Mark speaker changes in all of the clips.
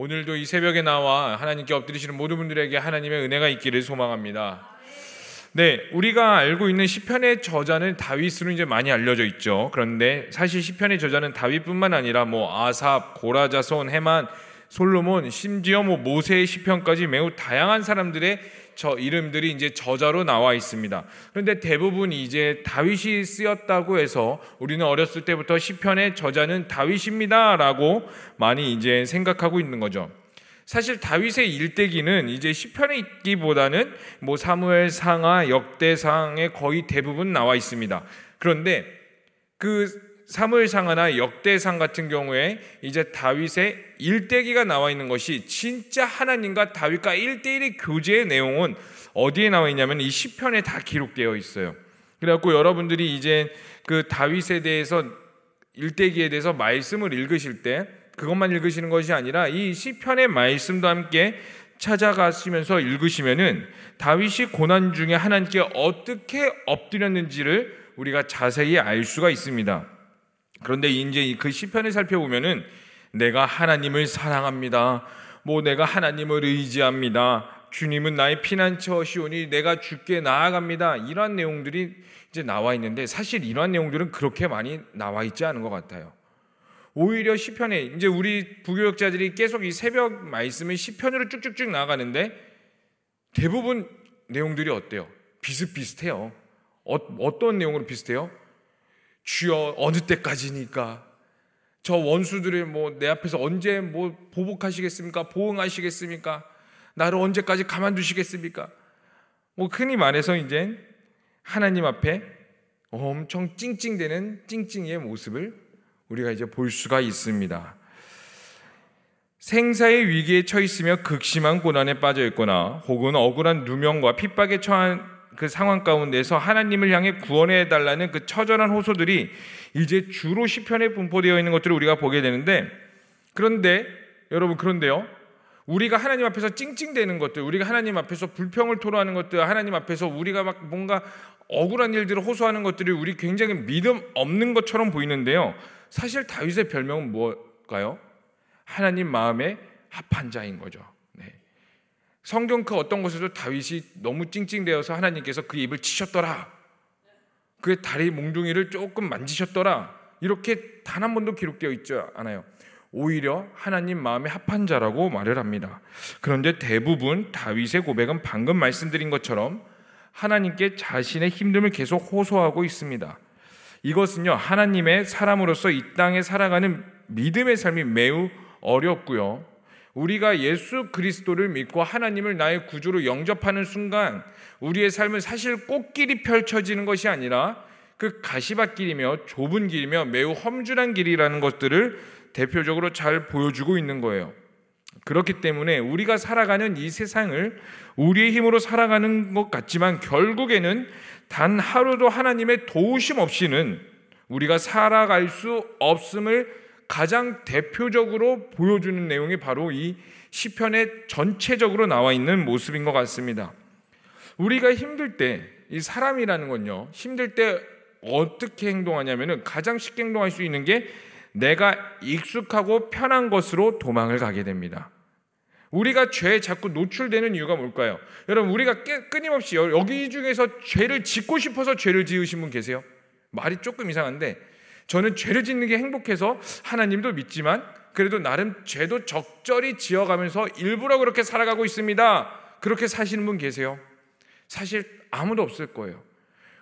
Speaker 1: 오늘도 이 새벽에 나와 하나님께 엎드리시는 모든 분들에게 하나님의 은혜가 있기를 소망합니다. 네, 우리가 알고 있는 시편의 저자는 다윗으로 이제 많이 알려져 있죠. 그런데 사실 시편의 저자는 다윗뿐만 아니라 뭐 아삽, 고라자손, 헤만, 솔로몬, 심지어 뭐 모세의 시편까지 매우 다양한 사람들의 저 이름들이 이제 저자로 나와 있습니다. 그런데 대부분 이제 다윗이 쓰였다고 해서 우리는 어렸을 때부터 시편의 저자는 다윗입니다라고 많이 이제 생각하고 있는 거죠. 사실 다윗의 일대기는 이제 시편에 있기보다는 뭐 사무엘 상하 역대상에 거의 대부분 나와 있습니다. 그런데 그 사무엘 상하나 역대상 같은 경우에 이제 다윗의 일대기가 나와 있는 것이 진짜 하나님과 다윗과 일대일의 교제의 내용은 어디에 나와 있냐면 이 시편에 다 기록되어 있어요. 그래갖고 여러분들이 이제 그 다윗에 대해서 일대기에 대해서 말씀을 읽으실 때 그것만 읽으시는 것이 아니라 이 시편의 말씀도 함께 찾아가시면서 읽으시면은 다윗이 고난 중에 하나님께 어떻게 엎드렸는지를 우리가 자세히 알 수가 있습니다. 그런데 이제 그 시편을 살펴보면은 내가 하나님을 사랑합니다. 뭐 내가 하나님을 의지합니다. 주님은 나의 피난처시오니 내가 죽게 나아갑니다. 이러한 내용들이 이제 나와 있는데 사실 이러한 내용들은 그렇게 많이 나와 있지 않은 것 같아요. 오히려 시편에 이제 우리 부교역자들이 계속 이 새벽 말씀을 시편으로 쭉쭉쭉 나가는데 대부분 내용들이 어때요? 비슷비슷해요. 어, 어떤 내용으로 비슷해요? 주여 어느 때까지니까 저 원수들을 뭐내 앞에서 언제 뭐 보복하시겠습니까? 보응하시겠습니까? 나를 언제까지 가만두시겠습니까? 뭐 흔히 말해서 이제 하나님 앞에 엄청 찡찡대는 찡찡이의 모습을 우리가 이제 볼 수가 있습니다. 생사의 위기에 처했으며 극심한 고난에 빠져 있거나 혹은 억울한 누명과 핍박에 처한 그 상황 가운데서 하나님을 향해 구원해 달라는 그 처절한 호소들이 이제 주로 시편에 분포되어 있는 것들을 우리가 보게 되는데 그런데 여러분 그런데요. 우리가 하나님 앞에서 찡찡대는 것들, 우리가 하나님 앞에서 불평을 토로하는 것들, 하나님 앞에서 우리가 막 뭔가 억울한 일들을 호소하는 것들이 우리 굉장히 믿음 없는 것처럼 보이는데요. 사실 다윗의 별명은 뭘까요? 하나님 마음에 합한 자인 거죠. 성경 그 어떤 곳에도 다윗이 너무 찡찡대어서 하나님께서 그 입을 치셨더라. 그의 다리 몽둥이를 조금 만지셨더라. 이렇게 단 한 번도 기록되어 있지 않아요. 오히려 하나님 마음에 합한 자라고 말을 합니다. 그런데 대부분 다윗의 고백은 방금 말씀드린 것처럼 하나님께 자신의 힘듦을 계속 호소하고 있습니다. 이것은요, 하나님의 사람으로서 이 땅에 살아가는 믿음의 삶이 매우 어렵고요. 우리가 예수 그리스도를 믿고 하나님을 나의 구주로 영접하는 순간 우리의 삶은 사실 꽃길이 펼쳐지는 것이 아니라 그 가시밭길이며 좁은 길이며 매우 험준한 길이라는 것들을 대표적으로 잘 보여주고 있는 거예요. 그렇기 때문에 우리가 살아가는 이 세상을 우리의 힘으로 살아가는 것 같지만 결국에는 단 하루도 하나님의 도우심 없이는 우리가 살아갈 수 없음을 가장 대표적으로 보여주는 내용이 바로 이 시편의 전체적으로 나와 있는 모습인 것 같습니다. 우리가 힘들 때 이 사람이라는 건요. 힘들 때 어떻게 행동하냐면은 가장 쉽게 행동할 수 있는 게 내가 익숙하고 편한 것으로 도망을 가게 됩니다. 우리가 죄에 자꾸 노출되는 이유가 뭘까요? 여러분 우리가 끊임없이 여기 중에서 죄를 짓고 싶어서 죄를 지으신 분 계세요? 말이 조금 이상한데 저는 죄를 짓는 게 행복해서 하나님도 믿지만 그래도 나름 죄도 적절히 지어가면서 일부러 그렇게 살아가고 있습니다. 그렇게 사시는 분 계세요? 사실 아무도 없을 거예요.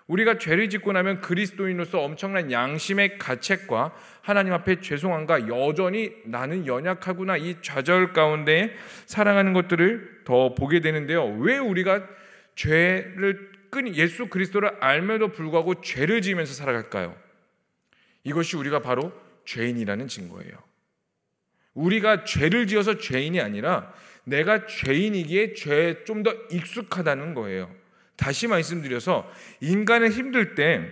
Speaker 1: 우리가 죄를 짓고 나면 그리스도인으로서 엄청난 양심의 가책과 하나님 앞에 죄송함과 여전히 나는 연약하구나 이 좌절 가운데 살아가는 것들을 더 보게 되는데요. 왜 우리가 죄를 끈 예수 그리스도를 알면도 불구하고 죄를 지으면서 살아갈까요? 이것이 우리가 바로 죄인이라는 증거예요. 우리가 죄를 지어서 죄인이 아니라 내가 죄인이기에 죄에 좀 더 익숙하다는 거예요. 다시 말씀드려서 인간은 힘들 때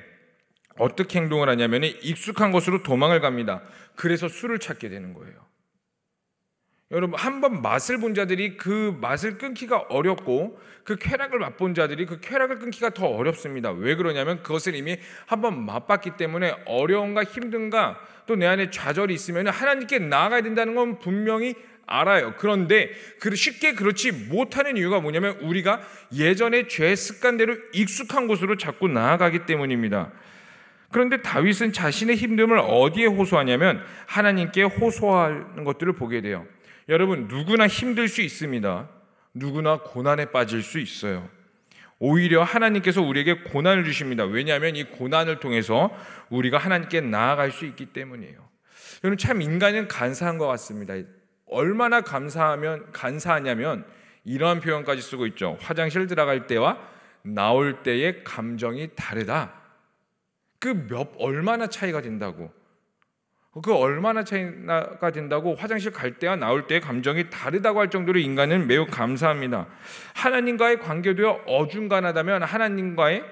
Speaker 1: 어떻게 행동을 하냐면 익숙한 것으로 도망을 갑니다. 그래서 술을 찾게 되는 거예요. 여러분 한 번 맛을 본 자들이 그 맛을 끊기가 어렵고 그 쾌락을 맛본 자들이 그 쾌락을 끊기가 더 어렵습니다. 왜 그러냐면 그것을 이미 한 번 맛봤기 때문에 어려움과 힘든가 또 내 안에 좌절이 있으면 하나님께 나아가야 된다는 건 분명히 알아요. 그런데 쉽게 그렇지 못하는 이유가 뭐냐면 우리가 예전의 죄 습관대로 익숙한 곳으로 자꾸 나아가기 때문입니다. 그런데 다윗은 자신의 힘듦을 어디에 호소하냐면 하나님께 호소하는 것들을 보게 돼요. 여러분 누구나 힘들 수 있습니다. 누구나 고난에 빠질 수 있어요. 오히려 하나님께서 우리에게 고난을 주십니다. 왜냐하면 이 고난을 통해서 우리가 하나님께 나아갈 수 있기 때문이에요. 여러분 참 인간은 간사한 것 같습니다. 얼마나 감사하면 간사하냐면 이러한 표현까지 쓰고 있죠. 화장실 들어갈 때와 나올 때의 감정이 다르다. 그 몇 얼마나 차이가 된다고. 그 얼마나 차이가 된다고 화장실 갈 때와 나올 때의 감정이 다르다고 할 정도로 인간은 매우 감사합니다. 하나님과의 관계도 어중간하다면 하나님과의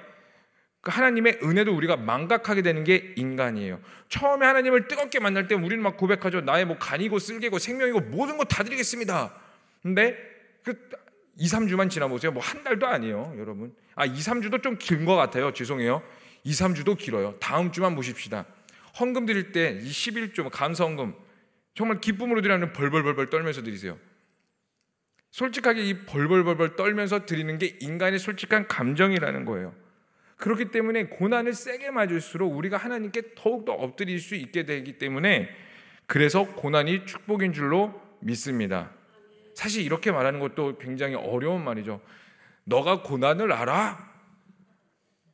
Speaker 1: 그 하나님의 은혜도 우리가 망각하게 되는 게 인간이에요. 처음에 하나님을 뜨겁게 만날 때 우리는 막 고백하죠. 나의 뭐 간이고 쓸개고 생명이고 모든 거 다 드리겠습니다. 근데 그 2, 3주만 지나보세요. 뭐 한 달도 아니에요, 여러분. 아, 2, 3주도 좀 긴 것 같아요. 죄송해요. 2, 3주도 길어요. 다음 주만 보십시다. 헌금 드릴 때 이 11조 뭐 감사헌금 정말 기쁨으로 드리는 벌벌벌벌 떨면서 드리세요. 솔직하게 이 벌벌벌벌 떨면서 드리는 게 인간의 솔직한 감정이라는 거예요. 그렇기 때문에 고난을 세게 맞을수록 우리가 하나님께 더욱더 엎드릴 수 있게 되기 때문에 그래서 고난이 축복인 줄로 믿습니다. 사실 이렇게 말하는 것도 굉장히 어려운 말이죠. 너가 고난을 알아?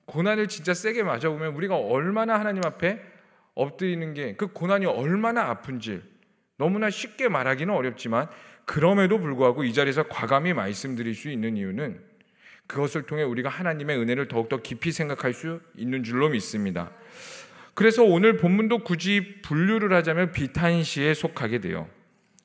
Speaker 1: 고난을 진짜 세게 맞아보면 우리가 얼마나 하나님 앞에 엎드리는 게 그 고난이 얼마나 아픈지 너무나 쉽게 말하기는 어렵지만 그럼에도 불구하고 이 자리에서 과감히 말씀드릴 수 있는 이유는 그것을 통해 우리가 하나님의 은혜를 더욱더 깊이 생각할 수 있는 줄로 믿습니다. 그래서 오늘 본문도 굳이 분류를 하자면 비탄시에 속하게 돼요.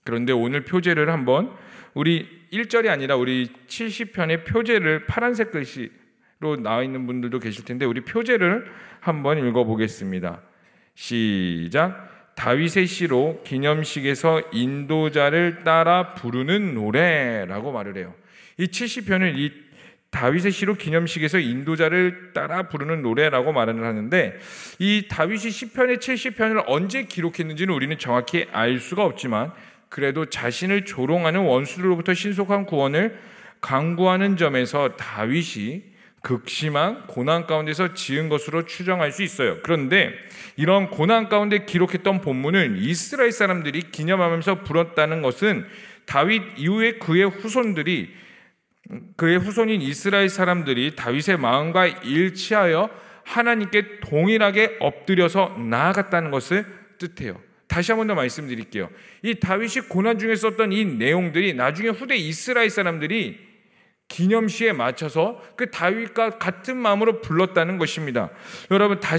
Speaker 1: 그런데 오늘 표제를 한번 우리 1절이 아니라 우리 70편의 표제를 파란색 글씨로 나와 있는 분들도 계실 텐데 우리 표제를 한번 읽어 보겠습니다. 시작. 다윗의 시로 기념식에서 인도자를 따라 부르는 노래라고 말을 해요. 이 70편을 이 다윗의 시로 기념식에서 인도자를 따라 부르는 노래라고 말을 하는데 이 다윗이 시편의 70편을 언제 기록했는지는 우리는 정확히 알 수가 없지만 그래도 자신을 조롱하는 원수들로부터 신속한 구원을 강구하는 점에서 다윗이 극심한 고난 가운데서 지은 것으로 추정할 수 있어요. 그런데 이런 고난 가운데 기록했던 본문을 이스라엘 사람들이 기념하면서 불었다는 것은 다윗 이후에 그의 후손들이 그의 후손인 이스라엘 사람들이 다윗의 마음과 일치하여 하나님께 동일하게 엎드려서 나아갔다는 것을 뜻해요. 다시 한 번 더 말씀드릴게요. 이 다윗이 고난 중에 썼던 이 내용들이 나중에 후대 이스라엘 사람들이 기념시에 맞춰서 그 다윗과 같은 마음으로 불렀다는 것입니다. 여러분 다,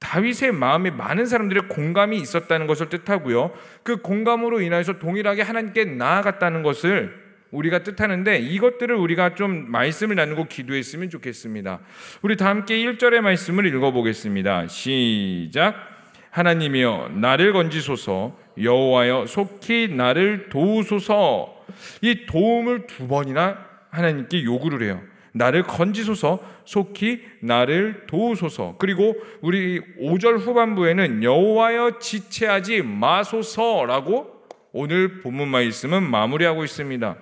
Speaker 1: 다윗의 마음에 많은 사람들의 공감이 있었다는 것을 뜻하고요. 그 공감으로 인하여서 동일하게 하나님께 나아갔다는 것을 우리가 뜻하는데 이것들을 우리가 좀 말씀을 나누고 기도했으면 좋겠습니다. 우리 다 함께 1절의 말씀을 읽어보겠습니다. 시작. 하나님이여 나를 건지소서 여호와여 속히 나를 도우소서 이 도움을 두 번이나 하나님께 요구를 해요. 나를 건지소서 속히 나를 도우소서 그리고 우리 5절 후반부에는 여호와여 지체하지 마소서라고 오늘 본문 말씀은 마무리하고 있습니다.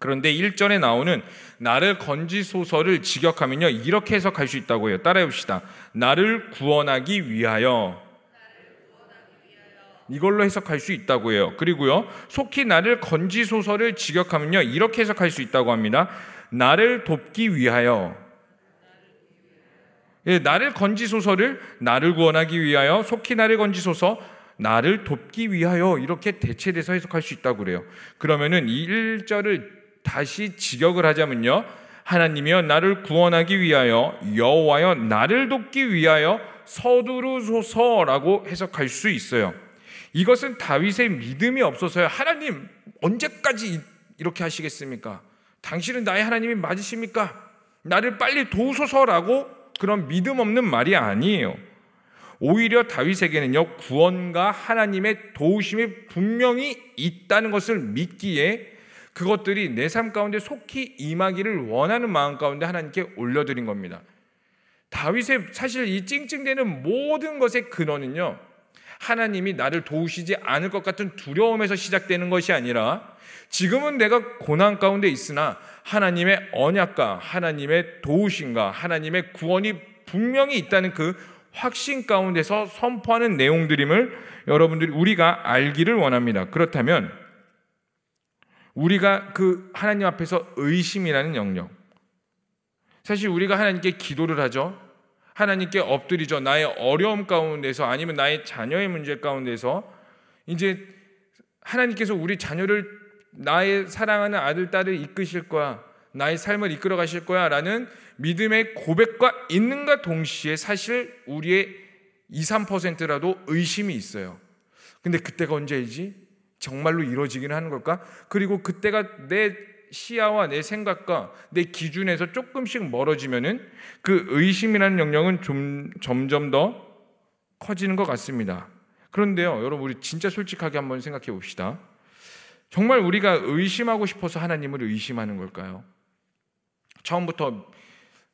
Speaker 1: 그런데 1절에 나오는 나를 건지소서를 직역하면요. 이렇게 해석할 수 있다고 해요. 따라해 봅시다. 나를 구원하기 위하여. 이걸로 해석할 수 있다고 해요. 그리고요. 속히 나를 건지소서를 직역하면요. 이렇게 해석할 수 있다고 합니다. 나를 돕기 위하여. 예, 나를 건지소서를 나를 구원하기 위하여 속히 나를 건지소서 나를 돕기 위하여 이렇게 대체돼서 해석할 수 있다고 그래요. 그러면은 이 1절을 다시 직역을 하자면요. 하나님이여 나를 구원하기 위하여 여호와여 나를 돕기 위하여 서두르소서라고 해석할 수 있어요. 이것은 다윗의 믿음이 없어서요. 하나님 언제까지 이렇게 하시겠습니까? 당신은 나의 하나님이 맞으십니까? 나를 빨리 도우소서라고 그런 믿음 없는 말이 아니에요. 오히려 다윗에게는요 구원과 하나님의 도우심이 분명히 있다는 것을 믿기에 그것들이 내 삶 가운데 속히 임하기를 원하는 마음 가운데 하나님께 올려드린 겁니다. 다윗의 사실 이 찡찡대는 모든 것의 근원은요. 하나님이 나를 도우시지 않을 것 같은 두려움에서 시작되는 것이 아니라 지금은 내가 고난 가운데 있으나 하나님의 언약과 하나님의 도우심과 하나님의 구원이 분명히 있다는 그 확신 가운데서 선포하는 내용들임을 여러분들이 우리가 알기를 원합니다. 그렇다면 우리가 그 하나님 앞에서 의심이라는 영역 사실 우리가 하나님께 기도를 하죠. 하나님께 엎드리죠. 나의 어려움 가운데서 아니면 나의 자녀의 문제 가운데서 이제 하나님께서 우리 자녀를 나의 사랑하는 아들 딸을 이끄실 거야. 나의 삶을 이끌어 가실 거야 라는 믿음의 고백과 있는가 동시에 사실 우리의 2, 3%라도 의심이 있어요. 근데 그때가 언제이지? 정말로 이루어지기는 하는 걸까? 그리고 그때가 내 시야와 내 생각과 내 기준에서 조금씩 멀어지면은 그 의심이라는 영역은 좀 점점 더 커지는 것 같습니다. 그런데요, 여러분 우리 진짜 솔직하게 한번 생각해 봅시다. 정말 우리가 의심하고 싶어서 하나님을 의심하는 걸까요? 처음부터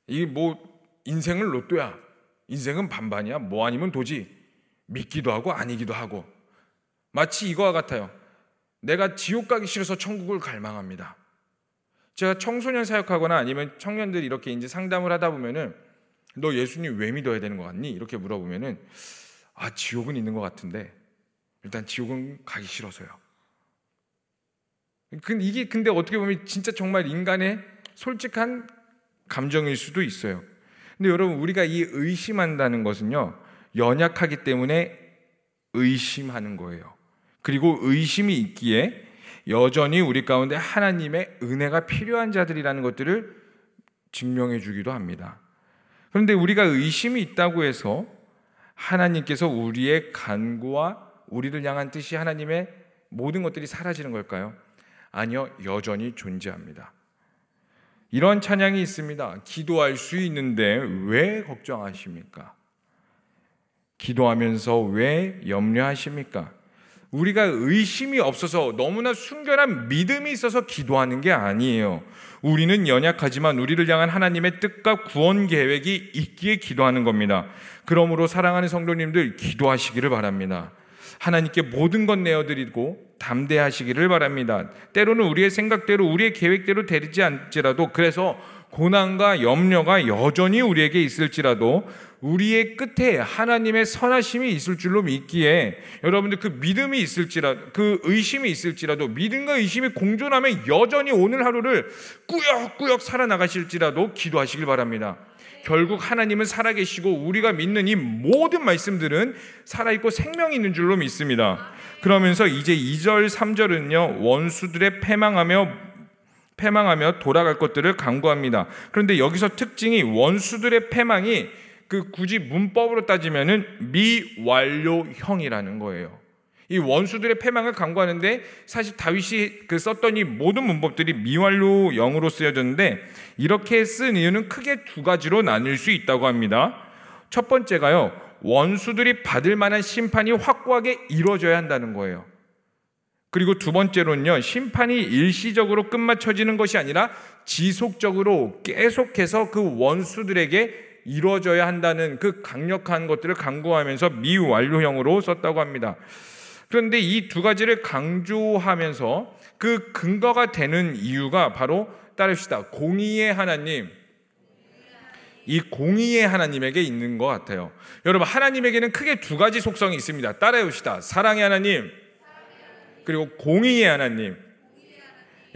Speaker 1: 이 뭐 인생은 로또야. 인생은 반반이야. 뭐 아니면 도지. 믿기도 하고 아니기도 하고. 마치 이거와 같아요. 내가 지옥 가기 싫어서 천국을 갈망합니다. 제가 청소년 사역하거나 아니면 청년들 이렇게 이제 상담을 하다 보면은 너 예수님 왜 믿어야 되는 것 같니? 이렇게 물어보면은 아 지옥은 있는 것 같은데 일단 지옥은 가기 싫어서요. 근데 이게 근데 어떻게 보면 진짜 정말 인간의 솔직한 감정일 수도 있어요. 근데 여러분 우리가 이 의심한다는 것은요 연약하기 때문에 의심하는 거예요. 그리고 의심이 있기에 여전히 우리 가운데 하나님의 은혜가 필요한 자들이라는 것들을 증명해 주기도 합니다. 그런데 우리가 의심이 있다고 해서 하나님께서 우리의 간구와 우리를 향한 뜻이 하나님의 모든 것들이 사라지는 걸까요? 아니요, 여전히 존재합니다. 이런 찬양이 있습니다. 기도할 수 있는데 왜 걱정하십니까? 기도하면서 왜 염려하십니까? 우리가 의심이 없어서 너무나 순결한 믿음이 있어서 기도하는 게 아니에요. 우리는 연약하지만 우리를 향한 하나님의 뜻과 구원 계획이 있기에 기도하는 겁니다. 그러므로 사랑하는 성도님들 기도하시기를 바랍니다. 하나님께 모든 것 내어드리고 담대하시기를 바랍니다. 때로는 우리의 생각대로 우리의 계획대로 되지 않지라도 그래서 고난과 염려가 여전히 우리에게 있을지라도 우리의 끝에 하나님의 선하심이 있을 줄로 믿기에 여러분들 그 믿음이 있을지라 그 의심이 있을지라도 믿음과 의심이 공존하면 여전히 오늘 하루를 꾸역꾸역 살아나가실지라도 기도하시길 바랍니다. 결국 하나님은 살아계시고 우리가 믿는 이 모든 말씀들은 살아있고 생명이 있는 줄로 믿습니다. 그러면서 이제 2절, 3절은요, 원수들의 패망하며 패망하며 돌아갈 것들을 강구합니다. 그런데 여기서 특징이 원수들의 패망이 그 굳이 문법으로 따지면은 미완료형이라는 거예요. 이 원수들의 패망을 강구하는데 사실 다윗이 그 썼던 이 모든 문법들이 미완료형으로 쓰여졌는데 이렇게 쓴 이유는 크게 두 가지로 나눌 수 있다고 합니다. 첫 번째가요. 원수들이 받을 만한 심판이 확고하게 이루어져야 한다는 거예요. 그리고 두 번째로는요, 심판이 일시적으로 끝마쳐지는 것이 아니라 지속적으로 계속해서 그 원수들에게 이루어져야 한다는 그 강력한 것들을 강구하면서 미완료형으로 썼다고 합니다. 그런데 이 두 가지를 강조하면서 그 근거가 되는 이유가 바로 따릅시다. 공의의 하나님. 이 공의의 하나님에게 있는 것 같아요. 여러분, 하나님에게는 크게 두 가지 속성이 있습니다. 따라해봅시다. 사랑의 하나님, 그리고 공의의 하나님.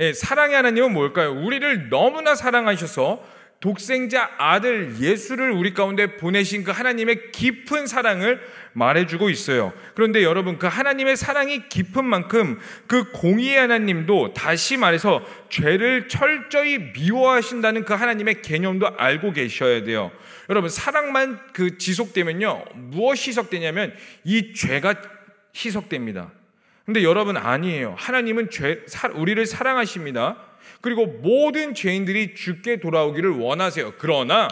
Speaker 1: 예, 사랑의 하나님은 뭘까요? 우리를 너무나 사랑하셔서 독생자 아들 예수를 우리 가운데 보내신 그 하나님의 깊은 사랑을 말해주고 있어요. 그런데 여러분, 그 하나님의 사랑이 깊은 만큼 그 공의의 하나님도 다시 말해서 죄를 철저히 미워하신다는 그 하나님의 개념도 알고 계셔야 돼요. 여러분, 사랑만 그 지속되면요, 무엇이 희석되냐면 이 죄가 희석됩니다. 근데 여러분 아니에요. 하나님은 죄, 우리를 사랑하십니다. 그리고 모든 죄인들이 죽게 돌아오기를 원하세요. 그러나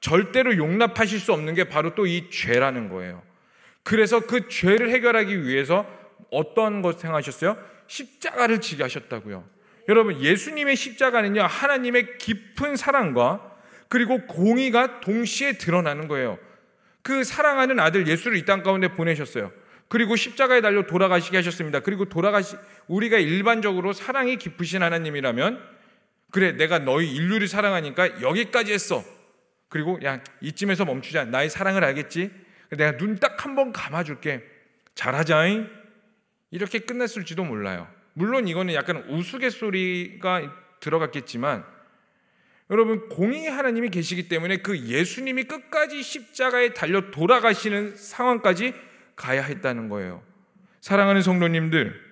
Speaker 1: 절대로 용납하실 수 없는 게 바로 또 이 죄라는 거예요. 그래서 그 죄를 해결하기 위해서 어떤 것 생각하셨어요? 십자가를 지게 하셨다고요. 여러분, 예수님의 십자가는요, 하나님의 깊은 사랑과 그리고 공의가 동시에 드러나는 거예요. 그 사랑하는 아들 예수를 이 땅 가운데 보내셨어요. 그리고 십자가에 달려 돌아가시게 하셨습니다. 그리고 돌아가시 우리가 일반적으로 사랑이 깊으신 하나님이라면 그래 내가 너희 인류를 사랑하니까 여기까지 했어. 그리고 야 이쯤에서 멈추자. 나의 사랑을 알겠지? 내가 눈 딱 한 번 감아줄게. 잘하자잉. 이렇게 끝났을지도 몰라요. 물론 이거는 약간 우스갯소리가 들어갔겠지만 여러분 공의 하나님이 계시기 때문에 그 예수님이 끝까지 십자가에 달려 돌아가시는 상황까지 가야 했다는 거예요. 사랑하는 성도님들,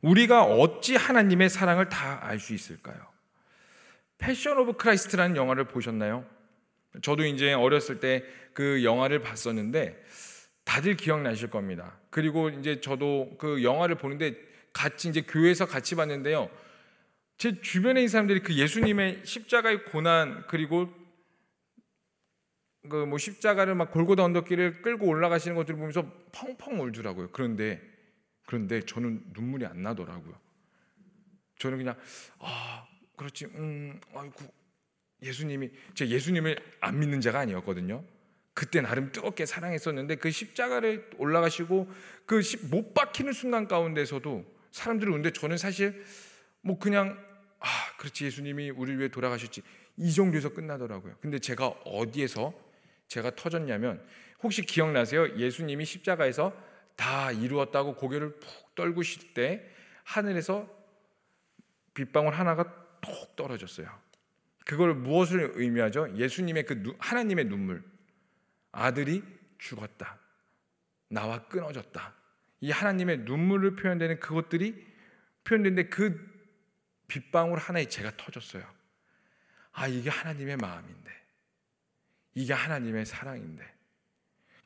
Speaker 1: 우리가 어찌 하나님의 사랑을 다 알 수 있을까요? Passion of Christ라는 영화를 보셨나요? 저도 이제 어렸을 때 그 영화를 봤었는데 다들 기억나실 겁니다. 그리고 이제 저도 그 영화를 보는데 같이 이제 교회에서 같이 봤는데요. 제 주변에 있는 사람들이 그 예수님의 십자가의 고난 그리고 그 뭐 십자가를 막 골고다 언덕길을 끌고 올라가시는 것들을 보면서 펑펑 울더라고요. 그런데 그런데 저는 눈물이 안 나더라고요. 저는 그냥 아 그렇지 음 아이고 예수님이 제 예수님을 안 믿는 자가 아니었거든요. 그때 나름 뜨겁게 사랑했었는데 그 십자가를 올라가시고 그 못 박히는 순간 가운데서도 사람들이 오는데 저는 사실 뭐 그냥 아 그렇지 예수님이 우리를 위해 돌아가셨지 이 정도에서 끝나더라고요. 근데 제가 어디에서 제가 터졌냐면 혹시 기억나세요? 예수님이 십자가에서 다 이루었다고 고개를 푹 떨구실 때 하늘에서 빗방울 하나가 톡 떨어졌어요. 그걸 무엇을 의미하죠? 예수님의 그 누, 하나님의 눈물. 아들이 죽었다. 나와 끊어졌다. 이 하나님의 눈물을 표현되는 그것들이 표현되는데 그 빗방울 하나에 제가 터졌어요. 아, 이게 하나님의 마음인데. 이게 하나님의 사랑인데.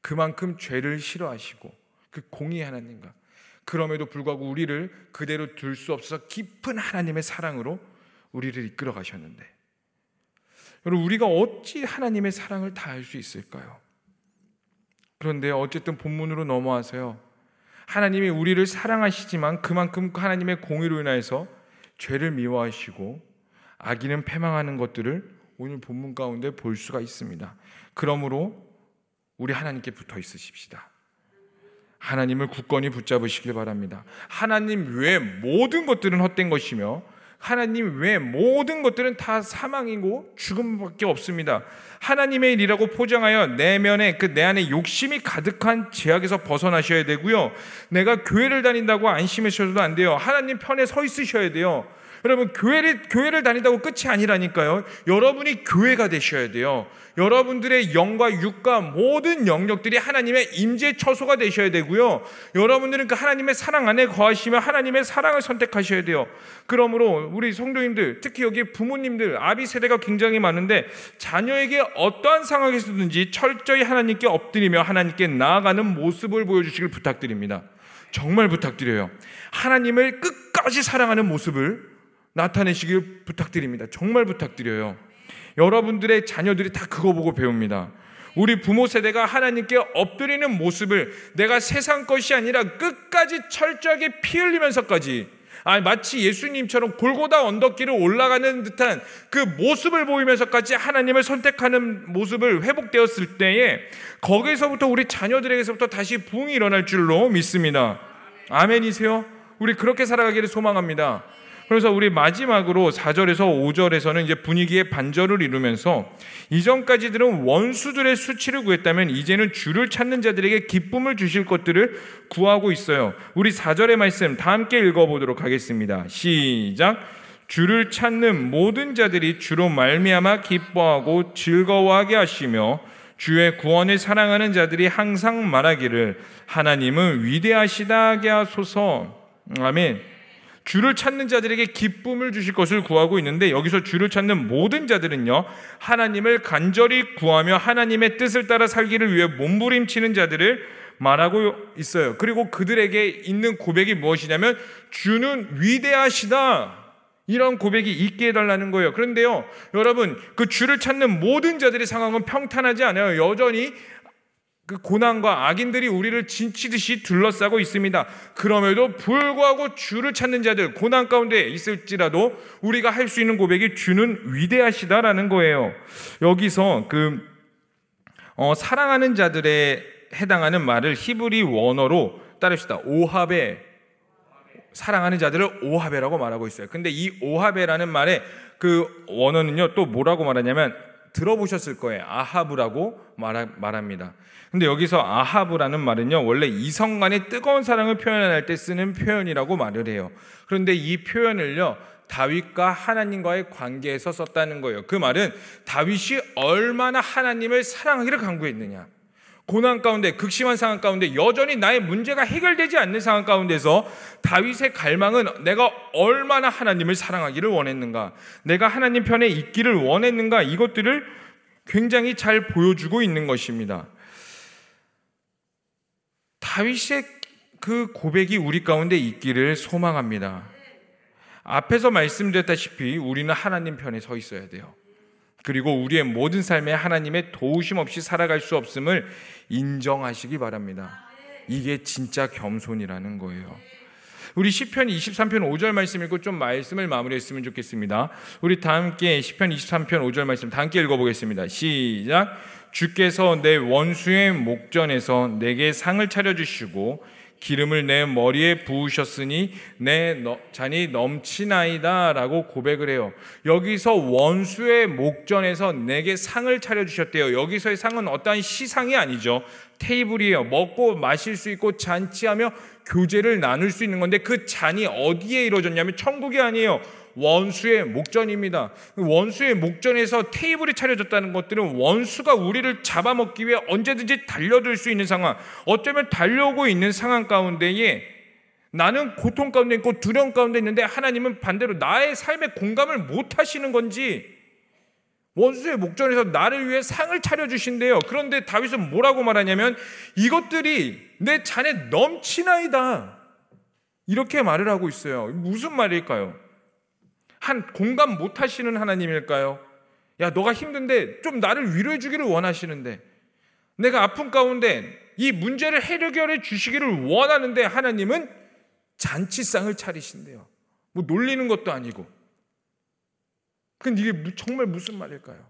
Speaker 1: 그만큼 죄를 싫어하시고 그 공의 하나님과 그럼에도 불구하고 우리를 그대로 둘 수 없어서 깊은 하나님의 사랑으로 우리를 이끌어 가셨는데 여러분 우리가 어찌 하나님의 사랑을 다 알 수 있을까요? 그런데 어쨌든 본문으로 넘어와서요. 하나님이 우리를 사랑하시지만 그만큼 하나님의 공의로 인하여서 죄를 미워하시고 악인은 패망하는 것들을 오늘 본문 가운데 볼 수가 있습니다. 그러므로 우리 하나님께 붙어 있으십시다. 하나님을 굳건히 붙잡으시길 바랍니다. 하나님 외 모든 것들은 헛된 것이며 하나님 외 모든 것들은 다 사망이고 죽음밖에 없습니다. 하나님의 일이라고 포장하여 내면에 그 내 안에 욕심이 가득한 제약에서 벗어나셔야 되고요. 내가 교회를 다닌다고 안심하셔도 안 돼요. 하나님 편에 서 있으셔야 돼요. 여러분 교회를 교회를 다닌다고 끝이 아니라니까요. 여러분이 교회가 되셔야 돼요. 여러분들의 영과 육과 모든 영역들이 하나님의 임재 처소가 되셔야 되고요. 여러분들은 그 하나님의 사랑 안에 거하시며 하나님의 사랑을 선택하셔야 돼요. 그러므로 우리 성도님들, 특히 여기 부모님들, 아비 세대가 굉장히 많은데 자녀에게 어떠한 상황에서든지 철저히 하나님께 엎드리며 하나님께 나아가는 모습을 보여주시길 부탁드립니다. 정말 부탁드려요. 하나님을 끝까지 사랑하는 모습을 나타내시길 부탁드립니다. 정말 부탁드려요. 여러분들의 자녀들이 다 그거 보고 배웁니다. 우리 부모 세대가 하나님께 엎드리는 모습을 내가 세상 것이 아니라 끝까지 철저하게 피 흘리면서까지 아, 마치 예수님처럼 골고다 언덕길을 올라가는 듯한 그 모습을 보이면서까지 하나님을 선택하는 모습을 회복되었을 때에 거기서부터 우리 자녀들에게서부터 다시 부흥이 일어날 줄로 믿습니다. 아멘이세요? 우리 그렇게 살아가기를 소망합니다. 그래서 우리 마지막으로 4절에서 5절에서는 이제 분위기의 반절을 이루면서 이전까지들은 원수들의 수치를 구했다면 이제는 주를 찾는 자들에게 기쁨을 주실 것들을 구하고 있어요. 우리 4절의 말씀 다 함께 읽어보도록 하겠습니다. 시작. 주를 찾는 모든 자들이 주로 말미암아 기뻐하고 즐거워하게 하시며 주의 구원을 사랑하는 자들이 항상 말하기를 하나님은 위대하시다 하게 하소서. 아멘. 주를 찾는 자들에게 기쁨을 주실 것을 구하고 있는데 여기서 주를 찾는 모든 자들은요 하나님을 간절히 구하며 하나님의 뜻을 따라 살기를 위해 몸부림치는 자들을 말하고 있어요. 그리고 그들에게 있는 고백이 무엇이냐면 주는 위대하시다. 이런 고백이 있게 해달라는 거예요. 그런데요, 여러분, 그 주를 찾는 모든 자들의 상황은 평탄하지 않아요. 여전히 그 고난과 악인들이 우리를 진치듯이 둘러싸고 있습니다. 그럼에도 불구하고 주를 찾는 자들 고난 가운데 있을지라도 우리가 할 수 있는 고백이 주는 위대하시다라는 거예요. 여기서 그 어, 사랑하는 자들의 해당하는 말을 히브리 원어로 따릅시다. 오하베 사랑하는 자들을 오하베라고 말하고 있어요. 근데 이 오하베라는 말의 그 원어는요 또 뭐라고 말하냐면 들어보셨을 거예요. 아하브라고 말합니다. 근데 여기서 아하브라는 말은요 원래 이성 간의 뜨거운 사랑을 표현할 때 쓰는 표현이라고 말을 해요. 그런데 이 표현을요 다윗과 하나님과의 관계에서 썼다는 거예요. 그 말은 다윗이 얼마나 하나님을 사랑하기를 강구했느냐. 고난 가운데 극심한 상황 가운데 여전히 나의 문제가 해결되지 않는 상황 가운데서 다윗의 갈망은 내가 얼마나 하나님을 사랑하기를 원했는가, 내가 하나님 편에 있기를 원했는가 이것들을 굉장히 잘 보여주고 있는 것입니다. 다윗의 그 고백이 우리 가운데 있기를 소망합니다. 앞에서 말씀드렸다시피 우리는 하나님 편에 서 있어야 돼요. 그리고 우리의 모든 삶에 하나님의 도우심 없이 살아갈 수 없음을 인정하시기 바랍니다. 이게 진짜 겸손이라는 거예요. 우리 시편 23편 5절 말씀 읽고 좀 말씀을 마무리했으면 좋겠습니다. 우리 다 함께 시편 23편 5절 말씀 다 함께 읽어보겠습니다. 시작. 주께서 내 원수의 목전에서 내게 상을 차려주시고 기름을 내 머리에 부으셨으니 내 잔이 넘치나이다라고 고백을 해요. 여기서 원수의 목전에서 내게 상을 차려 주셨대요. 여기서의 상은 어떠한 시상이 아니죠. 테이블이에요. 먹고 마실 수 있고 잔치하며 교제를 나눌 수 있는 건데 그 잔이 어디에 이루어졌냐면 천국이 아니에요. 원수의 목전입니다. 원수의 목전에서 테이블이 차려졌다는 것들은 원수가 우리를 잡아먹기 위해 언제든지 달려들 수 있는 상황, 어쩌면 달려오고 있는 상황 가운데에 나는 고통 가운데 있고 두려움 가운데 있는데 하나님은 반대로 나의 삶에 공감을 못 하시는 건지 원수의 목전에서 나를 위해 상을 차려주신대요. 그런데 다윗은 뭐라고 말하냐면 이것들이 내 잔에 넘치나이다. 이렇게 말을 하고 있어요. 무슨 말일까요? 한 공감 못 하시는 하나님일까요? 야, 너가 힘든데 좀 나를 위로해 주기를 원하시는데 내가 아픈 가운데 이 문제를 해결해 주시기를 원하는데 하나님은 잔치상을 차리신대요. 뭐 놀리는 것도 아니고. 근데 이게 정말 무슨 말일까요?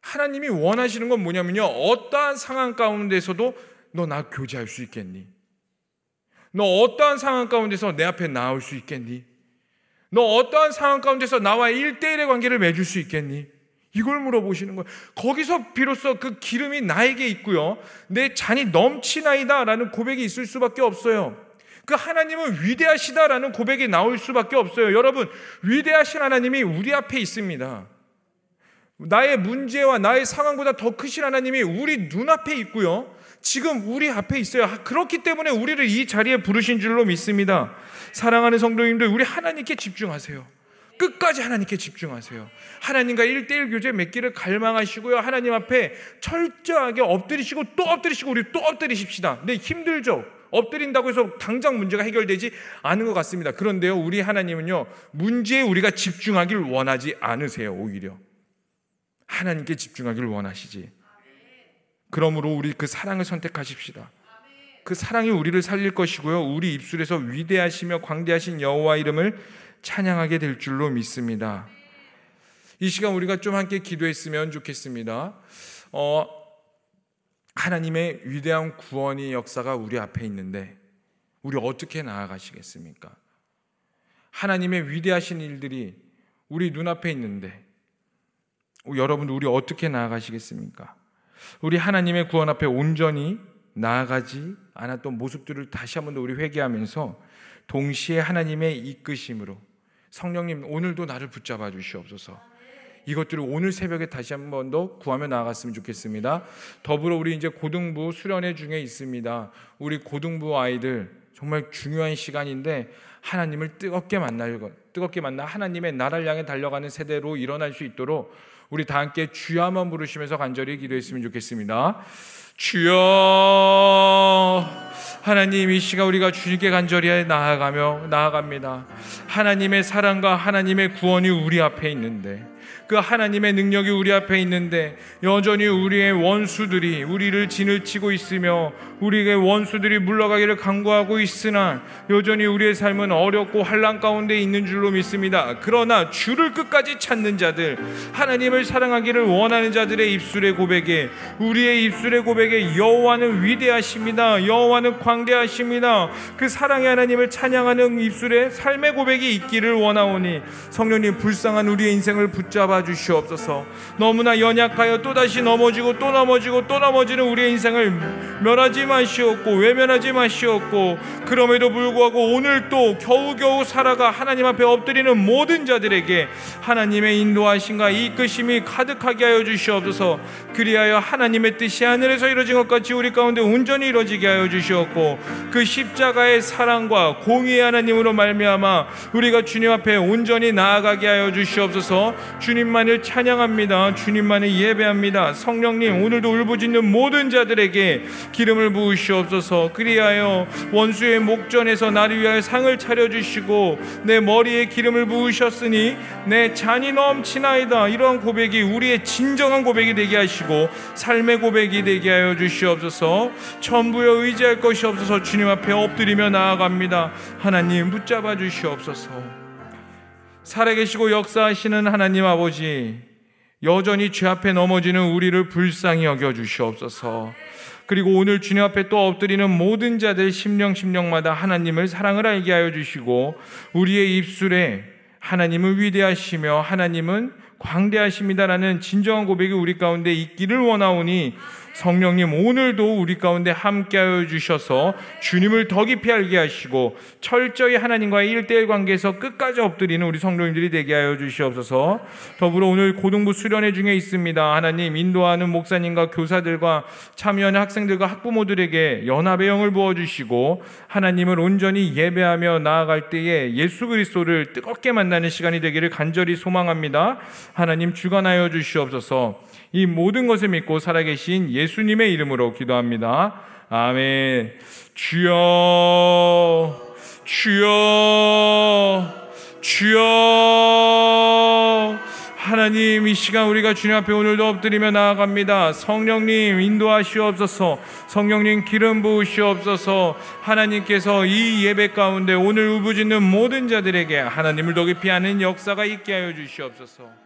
Speaker 1: 하나님이 원하시는 건 뭐냐면요. 어떠한 상황 가운데서도 너 나 교제할 수 있겠니? 너 어떠한 상황 가운데서 내 앞에 나올 수 있겠니? 너 어떠한 상황 가운데서 나와 일대일의 관계를 맺을 수 있겠니? 이걸 물어보시는 거예요. 거기서 비로소 그 기름이 나에게 있고요. 내 잔이 넘치나이다 라는 고백이 있을 수밖에 없어요. 그 하나님은 위대하시다라는 고백이 나올 수밖에 없어요. 여러분, 위대하신 하나님이 우리 앞에 있습니다. 나의 문제와 나의 상황보다 더 크신 하나님이 우리 눈앞에 있고요. 지금 우리 앞에 있어요. 그렇기 때문에 우리를 이 자리에 부르신 줄로 믿습니다. 사랑하는 성도님들, 우리 하나님께 집중하세요. 끝까지 하나님께 집중하세요. 하나님과 일대일 교제 맺기를 갈망하시고요. 하나님 앞에 철저하게 엎드리시고 또 엎드리시고 우리 또 엎드리십시다. 네, 힘들죠? 엎드린다고 해서 당장 문제가 해결되지 않은 것 같습니다. 그런데요, 우리 하나님은요, 문제에 우리가 집중하길 원하지 않으세요, 오히려. 하나님께 집중하길 원하시지. 그러므로 우리 그 사랑을 선택하십시다. 그 사랑이 우리를 살릴 것이고요. 우리 입술에서 위대하시며 광대하신 여호와 이름을 찬양하게 될 줄로 믿습니다. 이 시간 우리가 좀 함께 기도했으면 좋겠습니다. 어, 하나님의 위대한 구원의 역사가 우리 앞에 있는데 우리 어떻게 나아가시겠습니까? 하나님의 위대하신 일들이 우리 눈앞에 있는데 여러분 우리 어떻게 나아가시겠습니까? 우리 하나님의 구원 앞에 온전히 나아가지 않았던 모습들을 다시 한번 더 우리 회개하면서 동시에 하나님의 이끄심으로 성령님 오늘도 나를 붙잡아 주시옵소서. 이것들을 오늘 새벽에 다시 한번 더 구하며 나아갔으면 좋겠습니다. 더불어 우리 이제 고등부 수련회 중에 있습니다. 우리 고등부 아이들 정말 중요한 시간인데 하나님을 뜨겁게 것, 뜨겁게 만나 하나님의 나라를 향해 달려가는 세대로 일어날 수 있도록 우리 다 함께 한번 부르시면서 간절히 기도했으면 좋겠습니다. 주여 하나님 이 시간 우리가 주님께 간절히 나아가며 나아갑니다. 하나님의 사랑과 하나님의 구원이 우리 앞에 있는데 그 하나님의 능력이 우리 앞에 있는데 여전히 우리의 원수들이 우리를 진을 치고 있으며 우리의 원수들이 물러가기를 강구하고 있으나 여전히 우리의 삶은 어렵고 환란 가운데 있는 줄로 믿습니다. 그러나 주를 끝까지 찾는 자들, 하나님을 사랑하기를 원하는 자들의 입술의 고백에 우리의 입술의 고백에 여호와는 위대하십니다. 여호와는 광대하십니다. 그 사랑의 하나님을 찬양하는 입술에 삶의 고백이 있기를 원하오니 성령님 불쌍한 우리의 인생을 붙잡아 주시옵소서. 너무나 연약하여 또다시 넘어지고 또 넘어지고 또 넘어지는 우리의 인생을 멸하지 마시옵고 외면하지 마시옵고 그럼에도 불구하고 오늘 또 겨우겨우 살아가 하나님 앞에 엎드리는 모든 자들에게 하나님의 인도하심과 이끄심이 가득하게 하여 주시옵소서. 그리하여 하나님의 뜻이 하늘에서 이루어진 것 같이 우리 가운데 온전히 이루어지게 하여 주시옵고 그 십자가의 사랑과 공의의 하나님으로 말미암아 우리가 주님 앞에 온전히 나아가게 하여 주시옵소서. 주님만을 찬양합니다. 주님만을 예배합니다. 성령님 오늘도 울부짖는 모든 자들에게 기름을 부으시옵소서. 그리하여 원수의 목전에서 나를 위하여 상을 차려 주시고 내 머리에 기름을 부으셨으니 내 잔이 넘치나이다. 이러한 고백이 우리의 진정한 고백이 되게 하시고 삶의 고백이 되게 하여 주시옵소서. 전부여 의지할 것이 없어서 주님 앞에 엎드리며 나아갑니다. 하나님 붙잡아 주시옵소서. 살아계시고 역사하시는 하나님 아버지 여전히 죄 앞에 넘어지는 우리를 불쌍히 여겨 주시옵소서. 그리고 오늘 주님 앞에 또 엎드리는 모든 자들 심령 심령마다 하나님을 사랑을 알게 하여 주시고 우리의 입술에 하나님은 위대하시며 하나님은 광대하십니다라는 진정한 고백이 우리 가운데 있기를 원하오니 성령님 오늘도 우리 가운데 함께하여 주셔서 주님을 더 깊이 알게 하시고 철저히 하나님과의 일대일 관계에서 끝까지 엎드리는 우리 성도님들이 되게 하여 주시옵소서. 더불어 오늘 고등부 수련회 중에 있습니다. 하나님 인도하는 목사님과 교사들과 참여하는 학생들과 학부모들에게 연합의 영을 부어 주시고 하나님을 온전히 예배하며 나아갈 때에 예수 그리스도를 뜨겁게 만나는 시간이 되기를 간절히 소망합니다. 하나님 주관하여 주시옵소서. 이 모든 것을 믿고 살아계신 예수님의 이름으로 기도합니다. 아멘. 주여, 주여, 주여. 하나님 이 시간 우리가 주님 앞에 오늘도 엎드리며 나아갑니다. 성령님 인도하시옵소서. 성령님 기름 부으시옵소서. 하나님께서 이 예배 가운데 오늘 우부짖는 모든 자들에게 하나님을 더 깊이 아는 역사가 있게 하여 주시옵소서.